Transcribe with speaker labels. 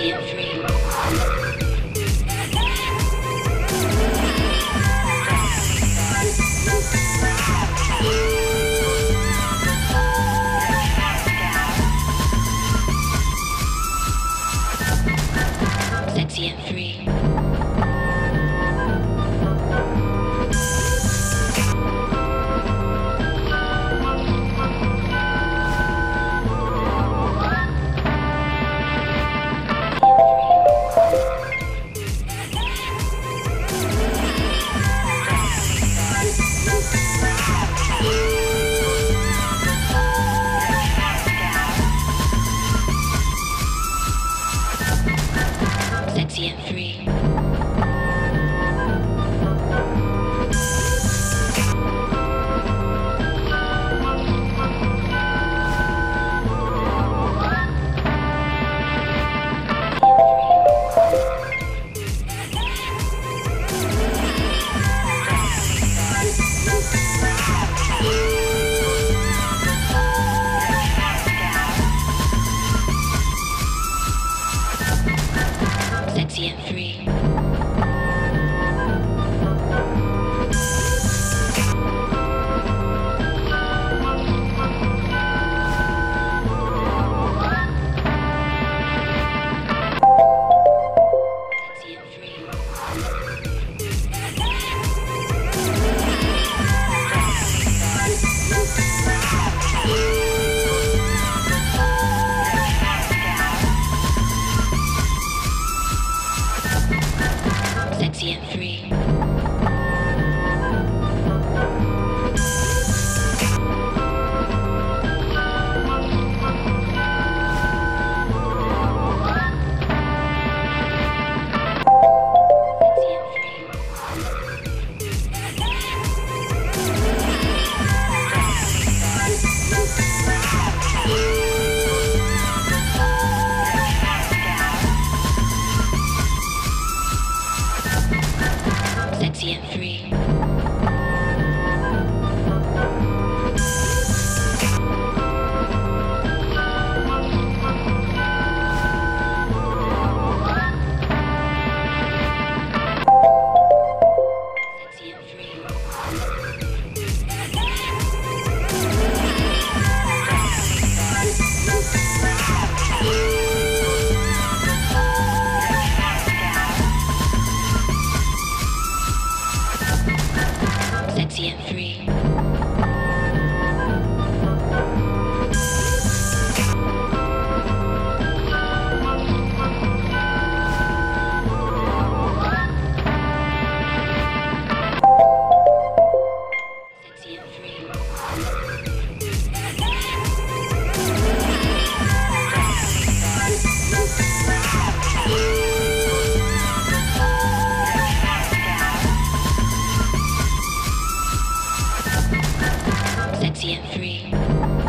Speaker 1: see him free. three.
Speaker 2: three. And Free.